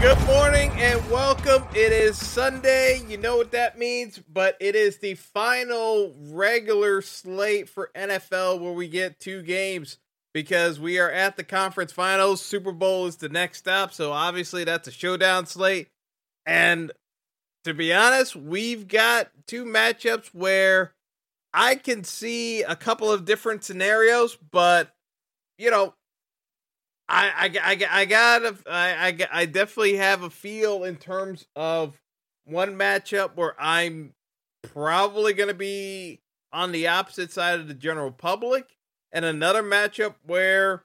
Good morning and welcome. It is Sunday. You know what that means, but it is the final regular slate for NFL where we get two games because we are at the conference finals. Super Bowl is the next stop, so obviously that's a showdown slate. And to be honest, we've got two matchups where I can see a couple of different scenarios, but you know, I I I, I got a, I, I I definitely have a feel in terms of one matchup where I'm probably going to be on the opposite side of the general public, and another matchup where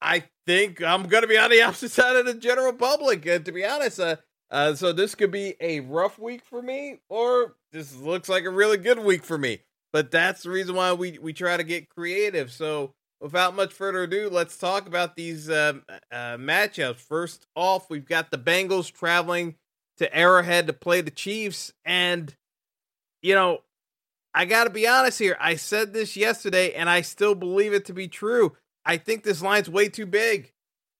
I think I'm going to be on the opposite side of the general public. Uh, to be honest, uh, uh, so this could be a rough week for me, or this looks like a really good week for me. But that's the reason why we we try to get creative. So without much further ado, let's talk about these uh, uh, matchups. First off, we've got the Bengals traveling to Arrowhead to play the Chiefs, and you know, I got to be honest here. I said this yesterday, and I still believe it to be true. I think this line's way too big.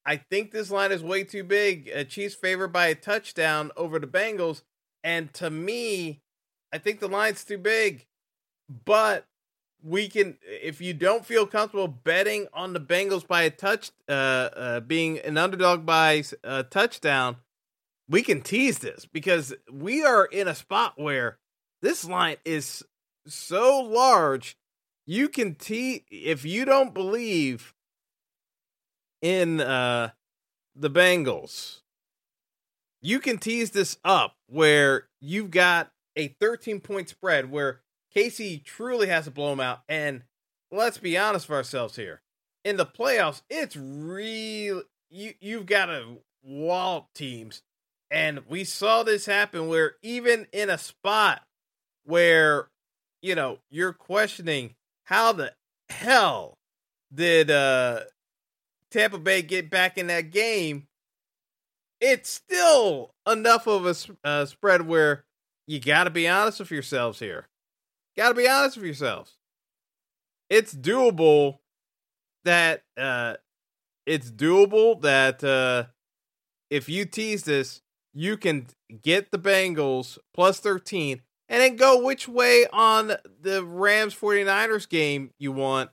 I think this line is way too big. Uh, Chiefs favored by a touchdown over the Bengals, and to me, I think the line's too big. But we can, if you don't feel comfortable betting on the Bengals by a touch, uh, uh, being an underdog by a touchdown, we can tease this because we are in a spot where this line is so large. You can tease if you don't believe in uh, the Bengals, you can tease this up where you've got a 13 point spread where KC truly has to blow them out. And let's be honest for ourselves here. In the playoffs, it's real you you've got to wall teams. And we saw this happen where even in a spot where, you know, you're questioning how the hell did uh Tampa Bay get back in that game, it's still enough of a spread where you got to be honest with yourselves here. Got to be honest with yourselves. It's doable that uh it's doable that uh if you tease this, you can get the Bengals plus 13 and then go which way on the Rams 49ers game you want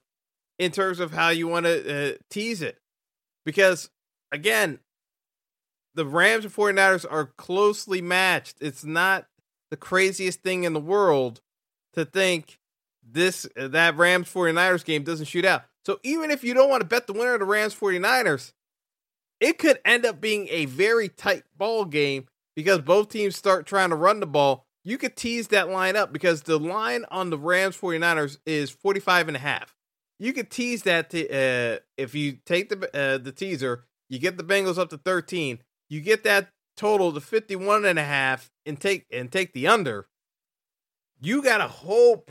in terms of how you want to uh, tease it. Because again, the Rams and 49ers are closely matched. It's not the craziest thing in the world to think this that Rams 49ers game doesn't shoot out. So even if you don't want to bet the winner of the Rams 49ers, it could end up being a very tight ball game because both teams start trying to run the ball. You could tease that line up because the line on the Rams 49ers is 45 and a half you could tease that to, uh, if you take the uh, the teaser, you get the Bengals up to 13, you get that total to 51 and a half and take and take the under. You got to hope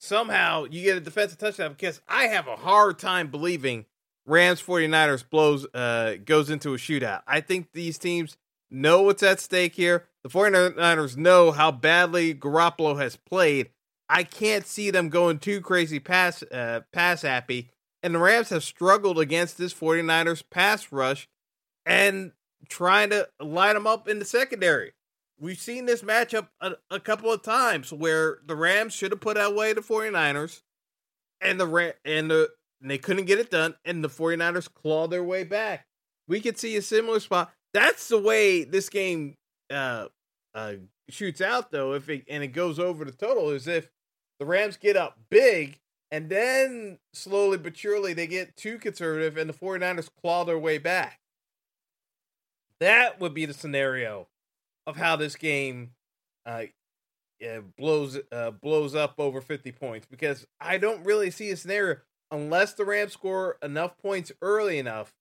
somehow you get a defensive touchdown because I have a hard time believing Rams 49ers blows uh goes into a shootout. I think these teams know what's at stake here. The 49ers know how badly Garoppolo has played I can't see them going too crazy pass uh, pass happy. And the Rams have struggled against this 49ers pass rush and trying to line them up in the secondary. We've seen this matchup a, a couple of times where the Rams should have put away the 49ers and the and the and they couldn't get it done and the 49ers clawed their way back. We could see a similar spot. That's the way this game uh uh, shoots out though, if it and it goes over the total, is if the Rams get up big and then slowly but surely they get too conservative and the 49ers claw their way back. That would be the scenario of how this game uh, blows uh, blows up over 50 points because I don't really see a scenario unless the Rams score enough points early enough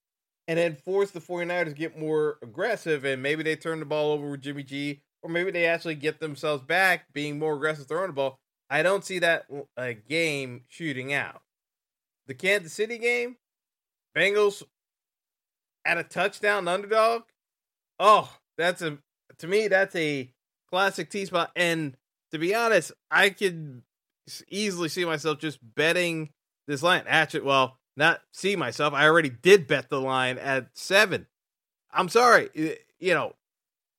and then force the 49ers to get more aggressive and maybe they turn the ball over with Jimmy G or maybe they actually get themselves back being more aggressive throwing the ball. I don't see that uh, game shooting out. The Kansas City game, Bengals at a touchdown underdog. Oh, that's a to me that's a classic T spot. And to be honest, I could easily see myself just betting this line. Actually, well, not see myself. I already did bet the line at seven. I'm sorry, you know,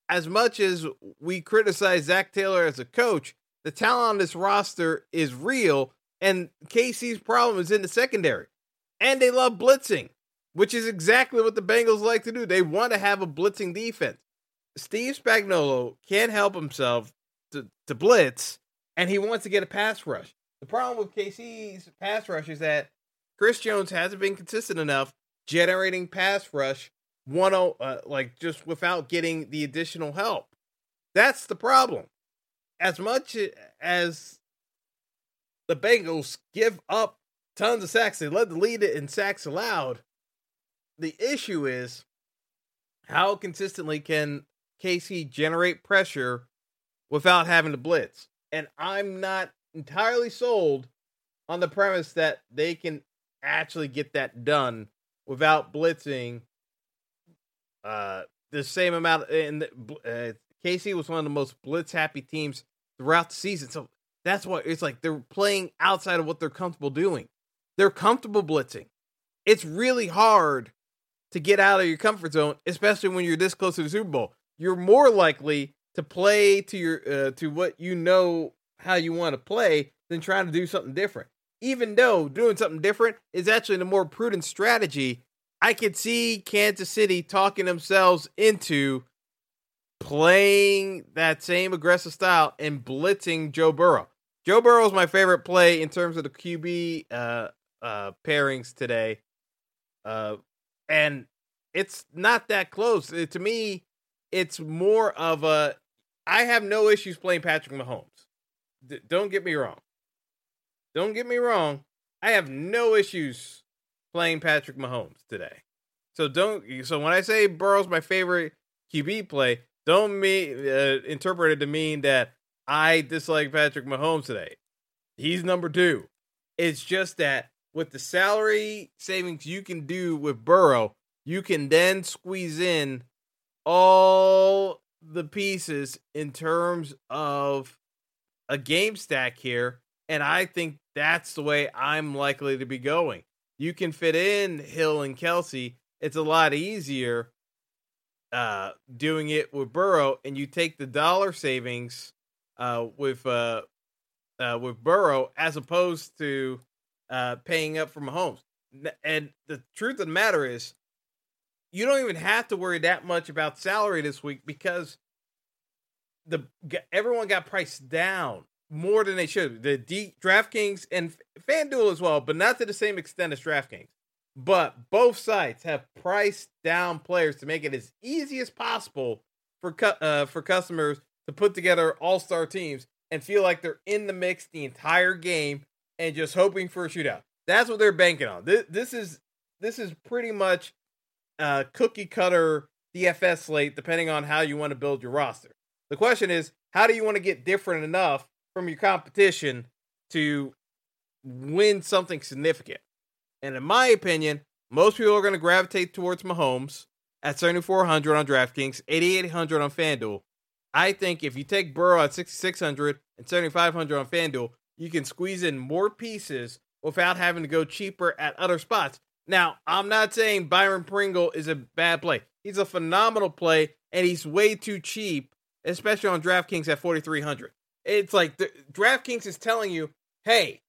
as much as we criticize Zac Taylor as a coach, the talent on this roster is real, and KC's problem is in the secondary. And they love blitzing, which is exactly what the Bengals like to do. They want to have a blitzing defense. Steve Spagnuolo can't help himself to, to blitz, and he wants to get a pass rush. The problem with KC's pass rush is that Chris Jones hasn't been consistent enough generating pass rush one uh, like just without getting the additional help. That's the problem. As much as the Bengals give up tons of sacks, they led the lead in sacks allowed. The issue is how consistently can KC generate pressure without having to blitz. And I'm not entirely sold on the premise that they can actually get that done without blitzing uh the same amount and uh, KC was one of the most blitz happy teams throughout the season. So that's what it's like they're playing outside of what they're comfortable doing. They're comfortable blitzing. It's really hard to get out of your comfort zone, especially when you're this close to the Super Bowl you're more likely to play to your uh, to what you know how you want to play than trying to do something different. Even though doing something different is actually the more prudent strategy, I could see Kansas City talking themselves into playing that same aggressive style and blitzing Joe Burrow. Joe Burrow is my favorite play in terms of the QB uh, uh, pairings today, uh, and it's not that close. It, to me, it's more of a I have no issues playing Patrick Mahomes. D- don't get me wrong. Don't get me wrong. I have no issues playing Patrick Mahomes today. So don't so when I say Burrow's my favorite QB play, don't me uh, interpret it to mean that I dislike Patrick Mahomes today. He's number 2. It's just that with the salary savings you can do with Burrow, you can then squeeze in all the pieces in terms of a game stack here. And I think that's the way I'm likely to be going. You can fit in Hill and Kelce. It's a lot easier uh, doing it with Burrow, and you take the dollar savings uh, with uh, uh, with Burrow as opposed to uh, paying up for Mahomes. And the truth of the matter is, you don't even have to worry that much about salary this week because the everyone got priced down more than they should. The D, DraftKings and FanDuel as well, but not to the same extent as DraftKings. But both sites have priced down players to make it as easy as possible for uh, for customers to put together all star teams and feel like they're in the mix the entire game and just hoping for a shootout. That's what they're banking on. This, this is this is pretty much uh, cookie cutter DFS slate, depending on how you want to build your roster. The question is, how do you want to get different enough from your competition to win something significant? And in my opinion, most people are going to gravitate towards Mahomes at 7,400 on DraftKings, 8,800 on FanDuel. I think if you take Burrow at 6,600 and 7,500 on FanDuel, you can squeeze in more pieces without having to go cheaper at other spots. Now, I'm not saying Byron Pringle is a bad play. He's a phenomenal play, and he's way too cheap, especially on DraftKings at 4,300. It's like the, DraftKings is telling you, hey,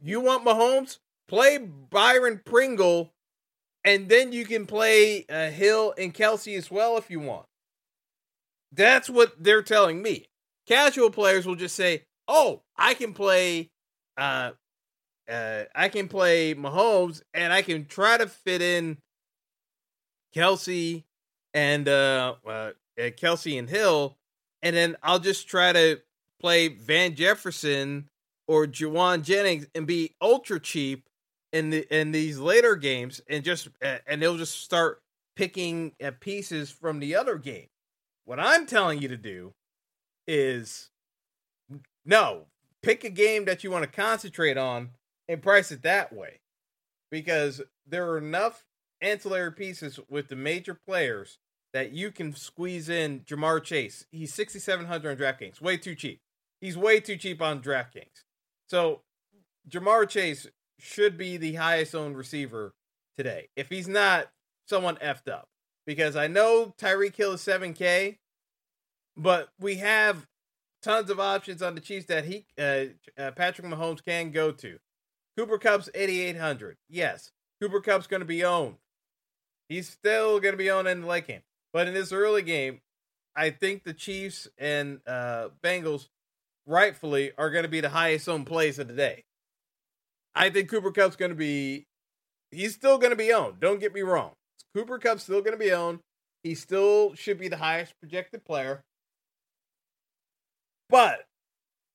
you want Mahomes? Play Byron Pringle, and then you can play uh, Hill and Kelce as well if you want. That's what they're telling me. Casual players will just say, "Oh, I can play uh uh I can play Mahomes and I can try to fit in Kelce and uh, uh Kelce and Hill and then I'll just try to play Van Jefferson or Jauan Jennings and be ultra cheap in the in these later games and just uh, and they'll just start picking uh, pieces from the other game. What I'm telling you to do is no, pick a game that you want to concentrate on and price it that way. Because there are enough ancillary pieces with the major players that you can squeeze in Ja'Marr Chase. He's 6700 on DraftKings, way too cheap. He's way too cheap on DraftKings. So Ja'Marr Chase should be the highest owned receiver today. If he's not, someone effed up. Because I know Tyreek Hill is 7K, but we have tons of options on the Chiefs that he uh, uh, Patrick Mahomes can go to. Cooper Kupp's 8800. Yes, Cooper Kupp's going to be owned. He's still going to be owned in the late game. But in this early game, I think the Chiefs and uh, Bengals rightfully are going to be the highest owned plays of the day. I think Cooper Kupp's going to be, he's still going to be owned. Don't get me wrong. Cooper Kupp's still going to be owned. He still should be the highest projected player. But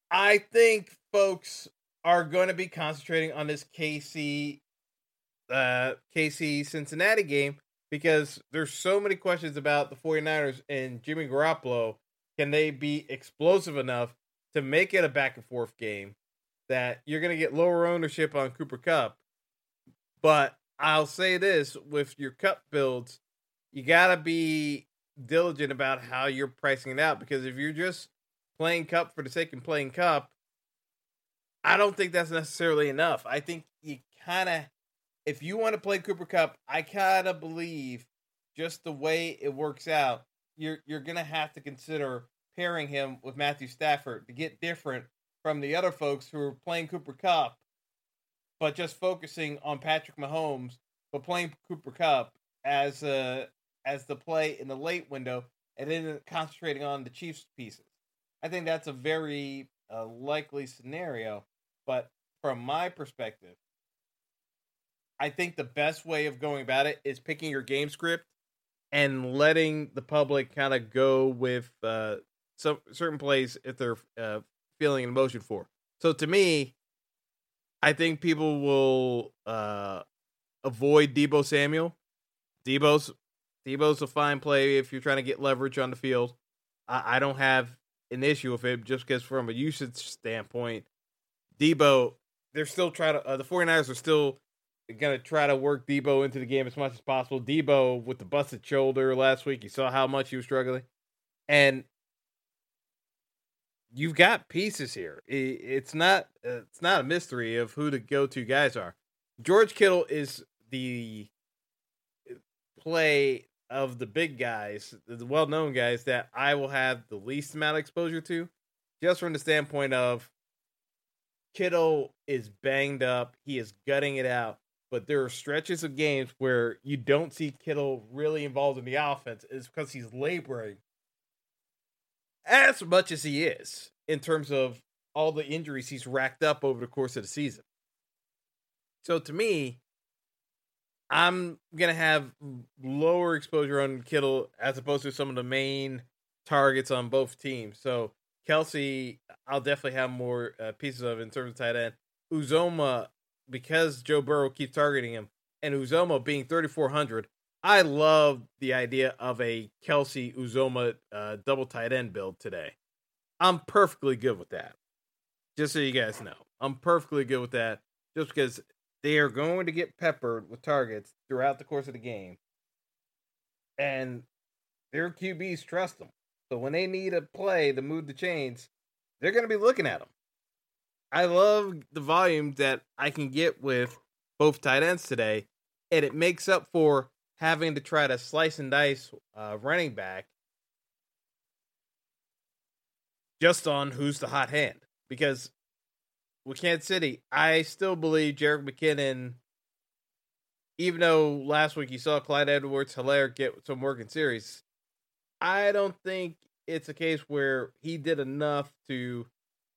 I think folks are going to be concentrating on this KC uh KC Cincinnati game because there's so many questions about the 49ers and Jimmy Garoppolo. Can they be explosive enough to make it a back and forth game that you're going to get lower ownership on Cooper Kupp? But I'll say this with your Kupp builds, you got to be diligent about how you're pricing it out because if you're just playing Kupp for the sake of playing Kupp, I don't think that's necessarily enough. I think you kind of, if you want to play Cooper Kupp, I kind of believe just the way it works out, you're you're gonna have to consider pairing him with Matthew Stafford to get different from the other folks who are playing Cooper Kupp, but just focusing on Patrick Mahomes, but playing Cooper Kupp as a as the play in the late window, and then concentrating on the Chiefs pieces. I think that's a very uh, likely scenario. But from my perspective, I think the best way of going about it is picking your game script and letting the public kind of go with uh, some certain plays if they're uh, feeling an emotion for. So to me, I think people will uh, avoid Deebo Samuel. Deebo's Deebo's a fine play if you're trying to get leverage on the field. I, I don't have an issue with it just because from a usage standpoint, Deebo, they're still trying to, uh, the 49ers are still going to try to work Deebo into the game as much as possible. Deebo with the busted shoulder last week, you saw how much he was struggling. And you've got pieces here. It's not it's not a mystery of who the go-to guys are. George Kittle is the play of the big guys, the well known guys that I will have the least amount of exposure to, just from the standpoint of Kittle is banged up, he is gutting it out, but there are stretches of games where you don't see Kittle really involved in the offense is because he's laboring as much as he is in terms of all the injuries he's racked up over the course of the season. So to me, I'm gonna have lower exposure on Kittle as opposed to some of the main targets on both teams. So Kelce, I'll definitely have more uh, pieces of in terms of tight end. Uzomah, because Joe Burrow keeps targeting him, and Uzomah being 3,400, I love the idea of a Kelce Uzomah uh, double tight end build today. I'm perfectly good with that. Just so you guys know, I'm perfectly good with that. Just because they are going to get peppered with targets throughout the course of the game. And their QBs trust them. So when they need a play to move the chains, they're going to be looking at them. I love the volume that I can get with both tight ends today, and it makes up for having to try to slice and dice uh, running back just on who's the hot hand. Because with Kansas City, I still believe Jerick McKinnon, even though last week you saw Clyde Edwards Helaire get some work in series, I don't think it's a case where he did enough to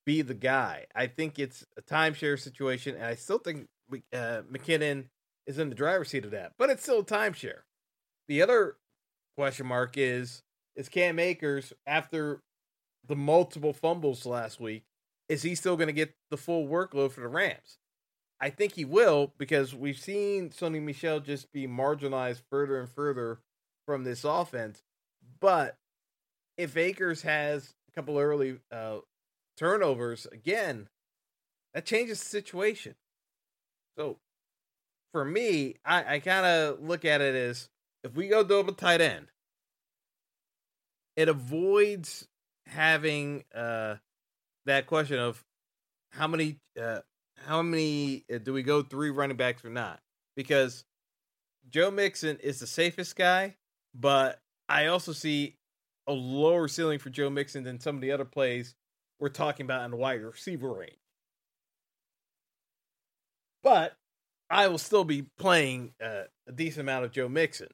be the guy. I think it's a timeshare situation, and I still think uh, McKinnon is in the driver's seat of that, but it's still a timeshare. The other question mark is is Cam Akers after the multiple fumbles last week? Is he still going to get the full workload for the Rams? I think he will because we've seen Sony Michel just be marginalized further and further from this offense. But if Akers has a couple early uh, turnovers again, that changes the situation. So for me, I, I kind of look at it as if we go double tight end, it avoids having uh, that question of how many uh, how many uh, do we go three running backs or not? Because Joe Mixon is the safest guy, but I also see a lower ceiling for Joe Mixon than some of the other plays we're talking about in the wide receiver range. But I will still be playing uh, a decent amount of Joe Mixon.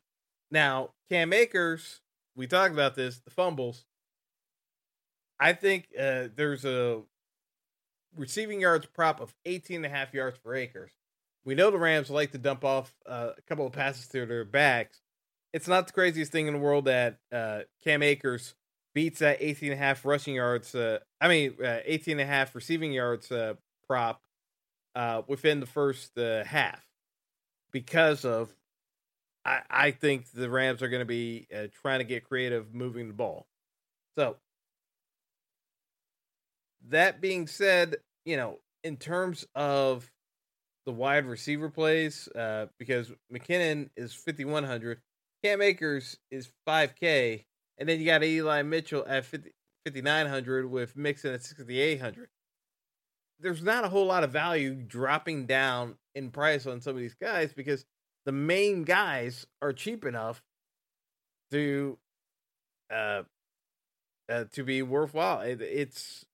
Now, Cam Akers, we talked about this, the fumbles. I think uh, there's a receiving yards prop of 18 and a half yards for Akers. We know the Rams like to dump off uh, a couple of passes to their backs. It's not the craziest thing in the world that uh, Cam Akers beats that 18 and a half rushing yards. Uh, I mean, uh, 18 and a half receiving yards uh, prop uh, within the first uh, half because of I, I think the Rams are going to be uh, trying to get creative moving the ball. So that being said, you know, in terms of the wide receiver plays, uh, because McKinnon is 5,100, Cam Akers is 5K, and then you got Eli Mitchell at 50, 5,900 with Mixon at 6,800. There's not a whole lot of value dropping down in price on some of these guys because the main guys are cheap enough to uh, uh to be worthwhile. It, it's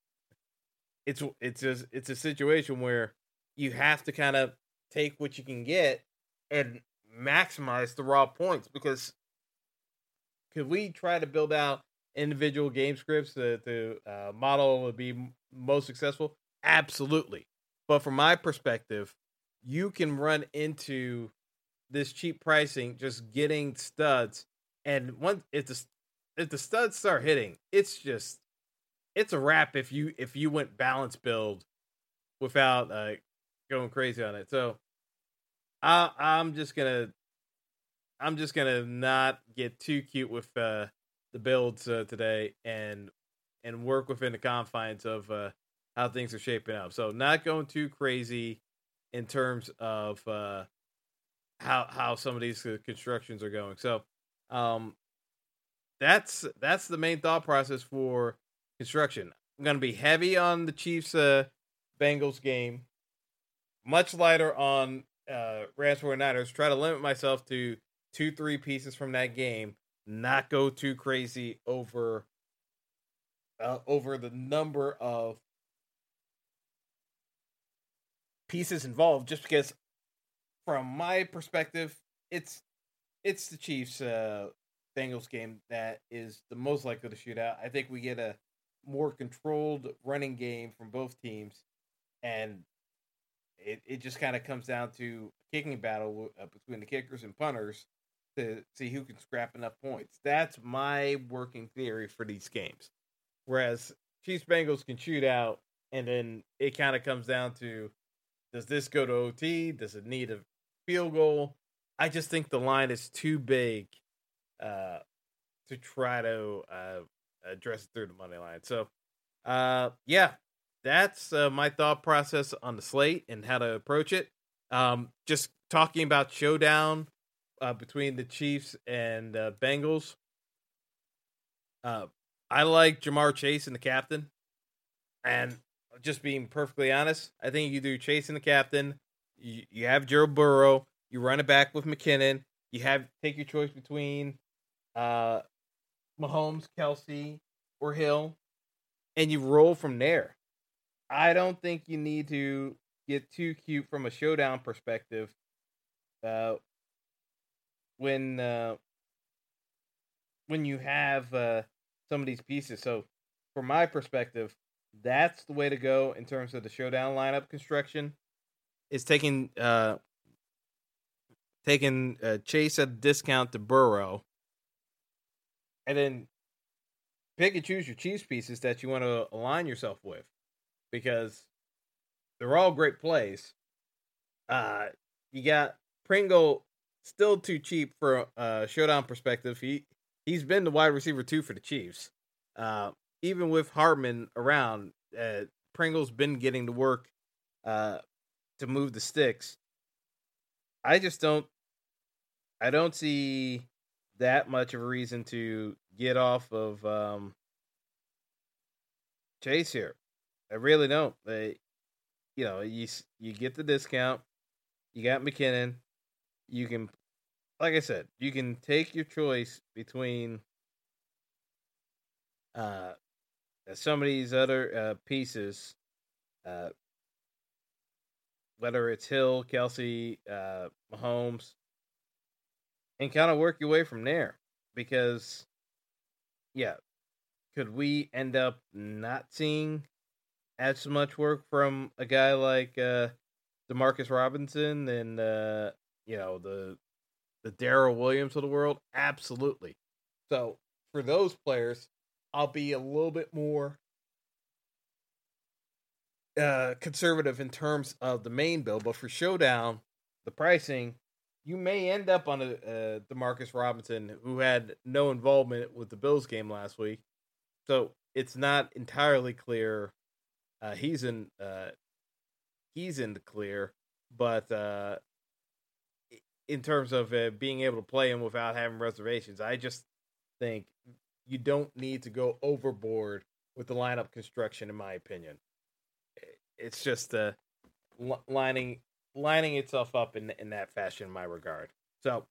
it's it's a it's a situation where you have to kind of take what you can get and maximize the raw points because could we try to build out individual game scripts to, to uh, model to be most successful? Absolutely. But from my perspective you can run into this cheap pricing just getting studs. And once if the if the studs start hitting it's just it's a wrap if you if you went balance build without uh, going crazy on it. So I I'm just gonna I'm just gonna not get too cute with uh, the builds uh, today and and work within the confines of uh, how things are shaping up. So not going too crazy in terms of uh, how how some of these uh, constructions are going. So um, that's that's the main thought process for construction. I'm going to be heavy on the Chiefs uh, Bengals game, much lighter on uh, Rams 49ers. Try to limit myself to two, three pieces from that game, not go too crazy over uh, over the number of pieces involved just because from my perspective it's it's the Chiefs uh Bengals game that is the most likely to shoot out. I think we get a more controlled running game from both teams, and it, it just kind of comes down to a kicking battle uh, between the kickers and punters to see who can scrap enough points. That's my working theory for these games. Whereas Chiefs Bengals can shoot out, and then it kind of comes down to does this go to OT? Does it need a field goal? I just think the line is too big uh, to try to uh, address it through the money line. So, uh, yeah, that's uh, my thought process on the slate and how to approach it. Um, just talking about showdown uh, between the Chiefs and uh, Bengals. Uh, I like Ja'Marr Chase and the captain, and just being perfectly honest, I think you do Chase and the captain. You, you have Joe Burrow. You run it back with McKinnon. You have take your choice between uh, Mahomes, Kelce, or Hill, and you roll from there. I don't think you need to get too cute from a showdown perspective. Uh, when uh, when you have uh, some of these pieces. So, from my perspective, that's the way to go in terms of the showdown lineup construction. Is taking uh taking uh, Chase at a discount to Burrow, and then pick and choose your Chiefs pieces that you want to align yourself with, because they're all great plays. Uh, you got Pringle still too cheap for a showdown perspective. He he's been the wide receiver two for the Chiefs. Uh, even with Hardman around, uh, Pringle's been getting to work uh, to move the sticks. I just don't. I don't see that much of a reason to get off of um, Chase here. I really don't. They, you know, you you get the discount. You got McKinnon. You can, like I said, you can take your choice between uh some of these other uh, pieces, uh, whether it's Hill, Kelce, uh, Mahomes, and kind of work your way from there. Because, yeah, could we end up not seeing as much work from a guy like uh, Demarcus Robinson and uh, you know the the Darrel Williams of the world? Absolutely. So for those players, I'll be a little bit more uh, conservative in terms of the main bill, but for Showdown, the pricing, you may end up on a uh, Demarcus Robinson who had no involvement with the Bills game last week, so it's not entirely clear. Uh, he's in uh, he's in the clear, but uh, in terms of uh, being able to play him without having reservations, I just think you don't need to go overboard with the lineup construction, in my opinion. It's just uh, lining lining itself up in in that fashion, in my regard. So,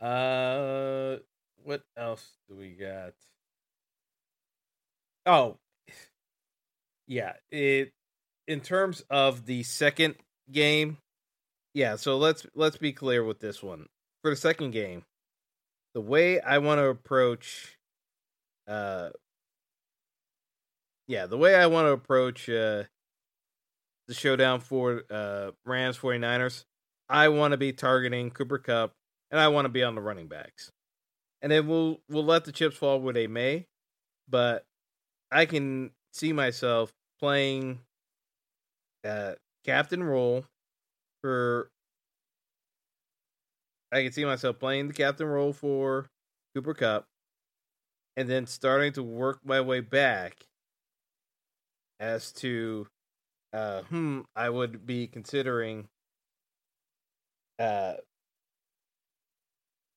uh, what else do we got? Oh, yeah. It in terms of the second game, yeah. So let's let's be clear with this one. For the second game, the way I want to approach uh yeah, the way I want to approach uh the showdown for uh Rams 49ers, I want to be targeting Cooper Kupp and I want to be on the running backs. And then we'll we'll let the chips fall where they may, but I can see myself playing uh captain role for I can see myself playing the captain role for Cooper Kupp, and then starting to work my way back as to uh hmm I would be considering uh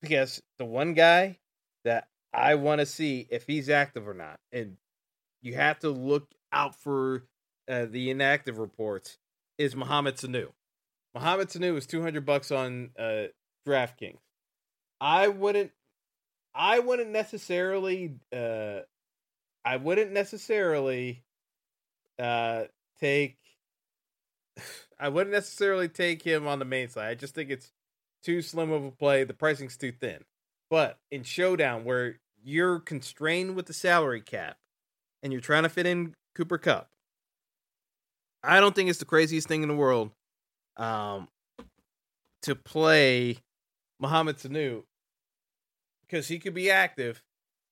because the one guy that I want to see if he's active or not. And you have to look out for uh, the inactive reports is Mohamed Sanu. Mohamed Sanu is 200 bucks on uh DraftKings. I wouldn't I wouldn't necessarily uh I wouldn't necessarily uh take I wouldn't necessarily take him on the main side. I just think it's too slim of a play. The pricing's too thin. But in showdown where you're constrained with the salary cap and you're trying to fit in Cooper Kupp. I don't think it's the craziest thing in the world um to play Mohamed Sanu because he could be active,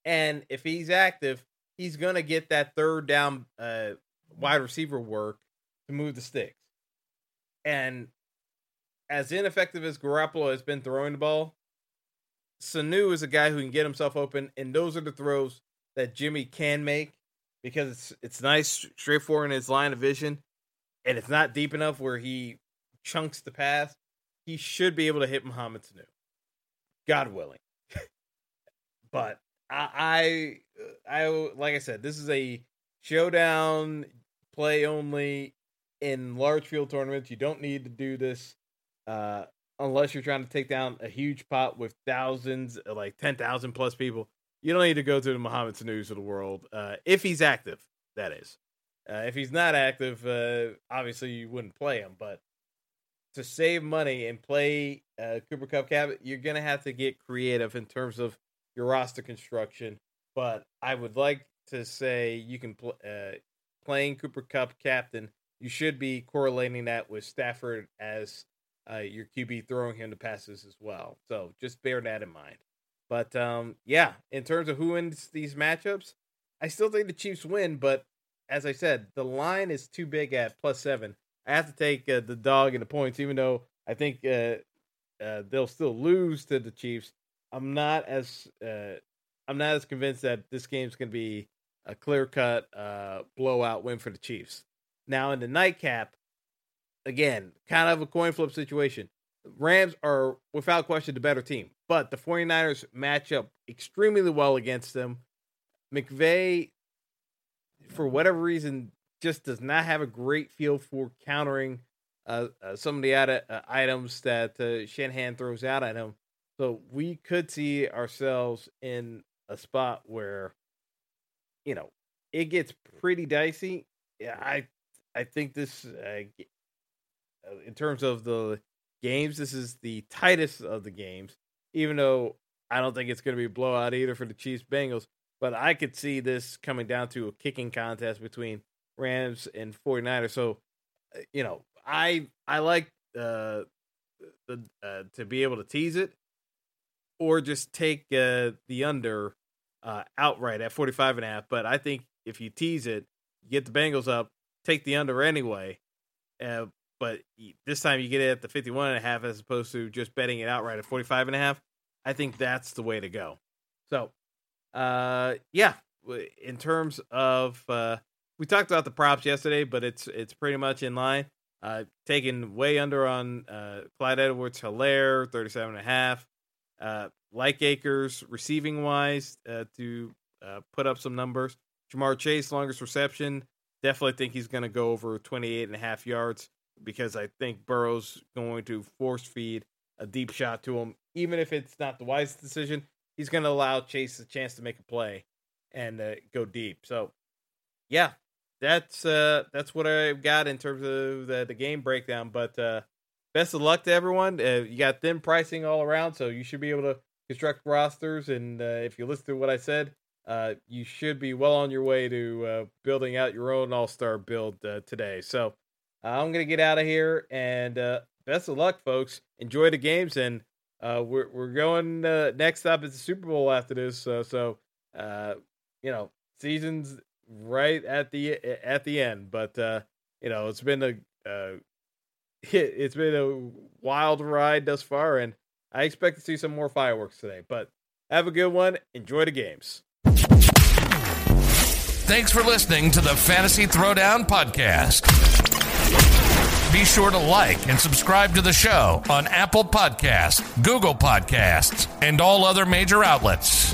and if he's active, he's gonna get that third down uh, wide receiver work to move the sticks. And as ineffective as Garoppolo has been throwing the ball, Sanu is a guy who can get himself open, and those are the throws that Jimmy can make because it's it's nice, straightforward in his line of vision, and it's not deep enough where he chunks the pass. He should be able to hit Mohamed Sanu. God willing. but I, I, I, like I said, this is a showdown play only in large field tournaments. You don't need to do this uh, unless you're trying to take down a huge pot with thousands, like 10,000 plus people. You don't need to go to the Mohamed Sanus of the world uh, if he's active, that is. Uh, if he's not active, uh, obviously you wouldn't play him. But to save money and play uh, Cooper Kupp Cabot, you're gonna have to get creative in terms of your roster construction. But I would like to say you can pl- uh, playing Cooper Kupp captain. You should be correlating that with Stafford as uh, your QB throwing him the passes as well. So just bear that in mind. But um, yeah, in terms of who wins these matchups, I still think the Chiefs win. But as I said, the line is too big at plus seven. I have to take uh, the dog and the points, even though I think uh, uh, they'll still lose to the Chiefs. I'm not as uh, I'm not as convinced that this game's going to be a clear cut uh, blowout win for the Chiefs. Now in the nightcap, again, kind of a coin flip situation. Rams are without question the better team, but the 49ers match up extremely well against them. McVay, for whatever reason, just does not have a great feel for countering uh, uh, some of the ad- uh, items that uh, Shanahan throws out at him. So we could see ourselves in a spot where, you know, it gets pretty dicey. Yeah, I I think this, uh, uh, in terms of the games, this is the tightest of the games. Even though I don't think it's going to be a blowout either for the Chiefs Bengals, but I could see this coming down to a kicking contest between Rams and 49ers. So, uh, you know, I I like uh, the uh, to be able to tease it or just take uh, the under uh, outright at 45 and a half. But I think if you tease it, you get the Bengals up, take the under anyway. Uh, but this time you get it at the 51 and a half as opposed to just betting it outright at 45 and a half. I think that's the way to go. So, uh, yeah, in terms of, uh, we talked about the props yesterday, but it's, it's pretty much in line. Uh, way under on, uh, Clyde Edwards Helaire, 37 and a half. Uh, like Akers receiving wise, uh, to, uh, put up some numbers. Ja'Marr Chase, longest reception. Definitely think he's going to go over 28 and a half yards because I think Burrow's going to force feed a deep shot to him, even if it's not the wisest decision. He's going to allow Chase a chance to make a play and uh, go deep. So, yeah, that's uh, that's what I've got in terms of the, the game breakdown. But uh, best of luck to everyone. Uh, you got thin pricing all around, so you should be able to construct rosters. And uh, if you listen to what I said, uh, you should be well on your way to building out your own all star build today. So I'm gonna get out of here and uh, best of luck, folks. Enjoy the games, and uh, we're we're going uh, next up is the Super Bowl after this. so you know, season's right at the at the end, but you know it's been a it, has been a wild ride thus far, and I expect to see some more fireworks today. But have a good one. Enjoy the games. Thanks for listening to the Fantasy Throwdown Podcast. Be sure to like and subscribe to the show on Apple Podcasts, Google Podcasts, and all other major outlets.